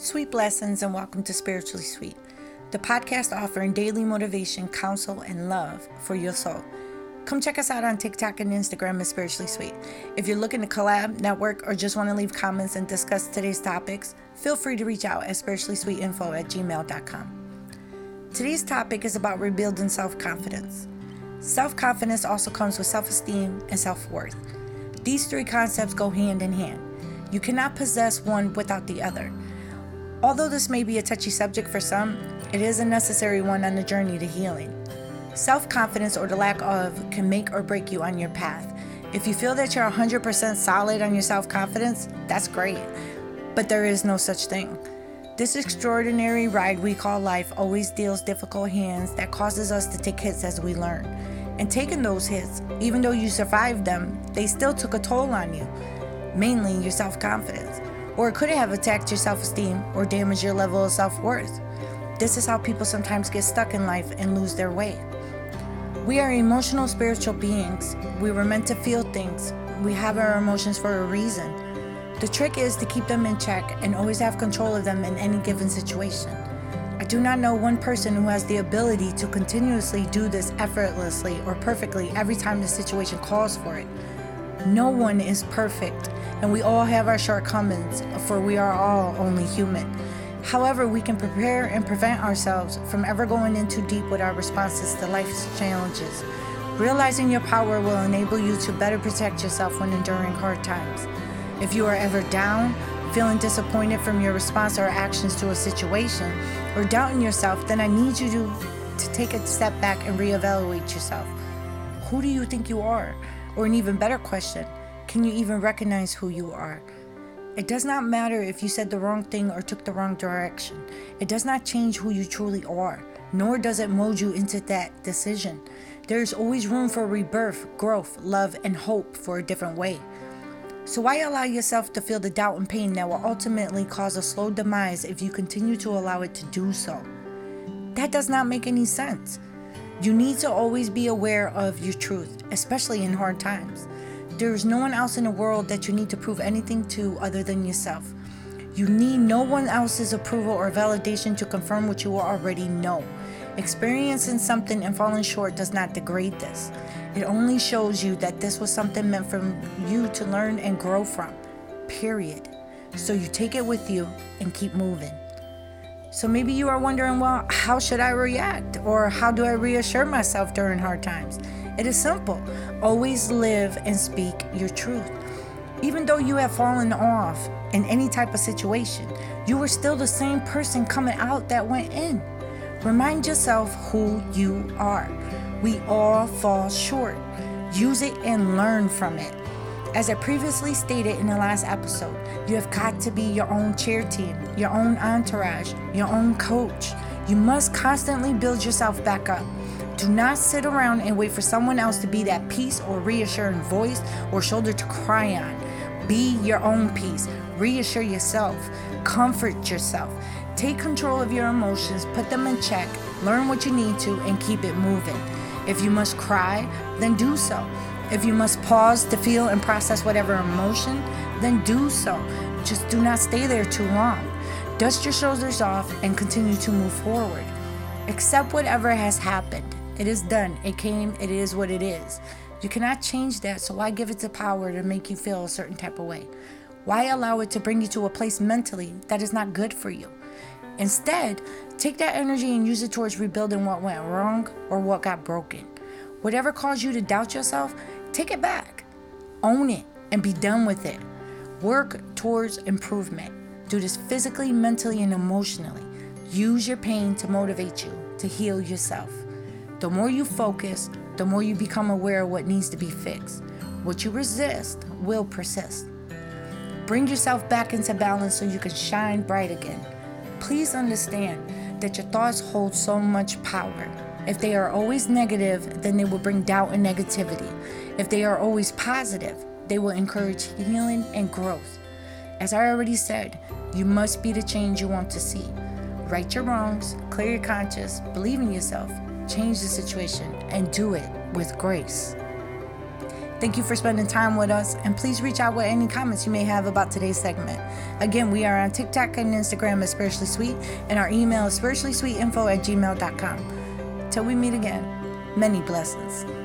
Sweet blessings and welcome to Spiritually Sweet, the podcast offering daily motivation, counsel, and love for your soul. Come check us out on TikTok and Instagram at Spiritually Sweet. If you're looking to collab, network, or just want to leave comments and discuss today's topics, feel free to reach out at spirituallysweetinfo at gmail.com. Today's topic is about rebuilding self confidence. Self confidence also comes with self esteem and self worth. These three concepts go hand in hand. You cannot possess one without the other. Although this may be a touchy subject for some, it is a necessary one on the journey to healing. Self confidence or the lack of can make or break you on your path. If you feel that you're 100% solid on your self confidence, that's great. But there is no such thing. This extraordinary ride we call life always deals difficult hands that causes us to take hits as we learn. And taking those hits, even though you survived them, they still took a toll on you, mainly your self confidence or it could have attacked your self esteem or damaged your level of self worth. This is how people sometimes get stuck in life and lose their way. We are emotional, spiritual beings. We were meant to feel things. We have our emotions for a reason. The trick is to keep them in check and always have control of them in any given situation. I do not know one person who has the ability to continuously do this effortlessly or perfectly every time the situation calls for it. No one is perfect, and we all have our shortcomings, for we are all only human. However, we can prepare and prevent ourselves from ever going in too deep with our responses to life's challenges. Realizing your power will enable you to better protect yourself when enduring hard times. If you are ever down, feeling disappointed from your response or actions to a situation, or doubting yourself, then I need you to, to take a step back and reevaluate yourself. Who do you think you are? Or an even better question, can you even recognize who you are? It does not matter if you said the wrong thing or took the wrong direction. It does not change who you truly are, nor does it mold you into that decision. There is always room for rebirth, growth, love, and hope for a different way. So, why allow yourself to feel the doubt and pain that will ultimately cause a slow demise if you continue to allow it to do so? That does not make any sense. You need to always be aware of your truth, especially in hard times. There is no one else in the world that you need to prove anything to other than yourself. You need no one else's approval or validation to confirm what you already know. Experiencing something and falling short does not degrade this. It only shows you that this was something meant for you to learn and grow from. Period. So you take it with you and keep moving. So maybe you are wondering, well, how should I react? Or how do I reassure myself during hard times? It is simple. Always live and speak your truth. Even though you have fallen off in any type of situation, you are still the same person coming out that went in. Remind yourself who you are. We all fall short. Use it and learn from it. As I previously stated in the last episode, you have got to be your own cheer team, your own entourage, your own coach. You must constantly build yourself back up. Do not sit around and wait for someone else to be that peace or reassuring voice or shoulder to cry on. Be your own peace. Reassure yourself. Comfort yourself. Take control of your emotions, put them in check, learn what you need to, and keep it moving. If you must cry, then do so. If you must pause to feel and process whatever emotion, then do so. Just do not stay there too long. Dust your shoulders off and continue to move forward. Accept whatever has happened. It is done. It came. It is what it is. You cannot change that, so why give it the power to make you feel a certain type of way? Why allow it to bring you to a place mentally that is not good for you? Instead, take that energy and use it towards rebuilding what went wrong or what got broken. Whatever caused you to doubt yourself, take it back. Own it and be done with it. Work towards improvement. Do this physically, mentally, and emotionally. Use your pain to motivate you to heal yourself. The more you focus, the more you become aware of what needs to be fixed. What you resist will persist. Bring yourself back into balance so you can shine bright again. Please understand that your thoughts hold so much power. If they are always negative, then they will bring doubt and negativity. If they are always positive, they will encourage healing and growth. As I already said, you must be the change you want to see. Right your wrongs, clear your conscience, believe in yourself, change the situation, and do it with grace. Thank you for spending time with us, and please reach out with any comments you may have about today's segment. Again, we are on TikTok and Instagram at Spiritually Sweet, and our email is spirituallysweetinfo at gmail.com. Till we meet again, many blessings.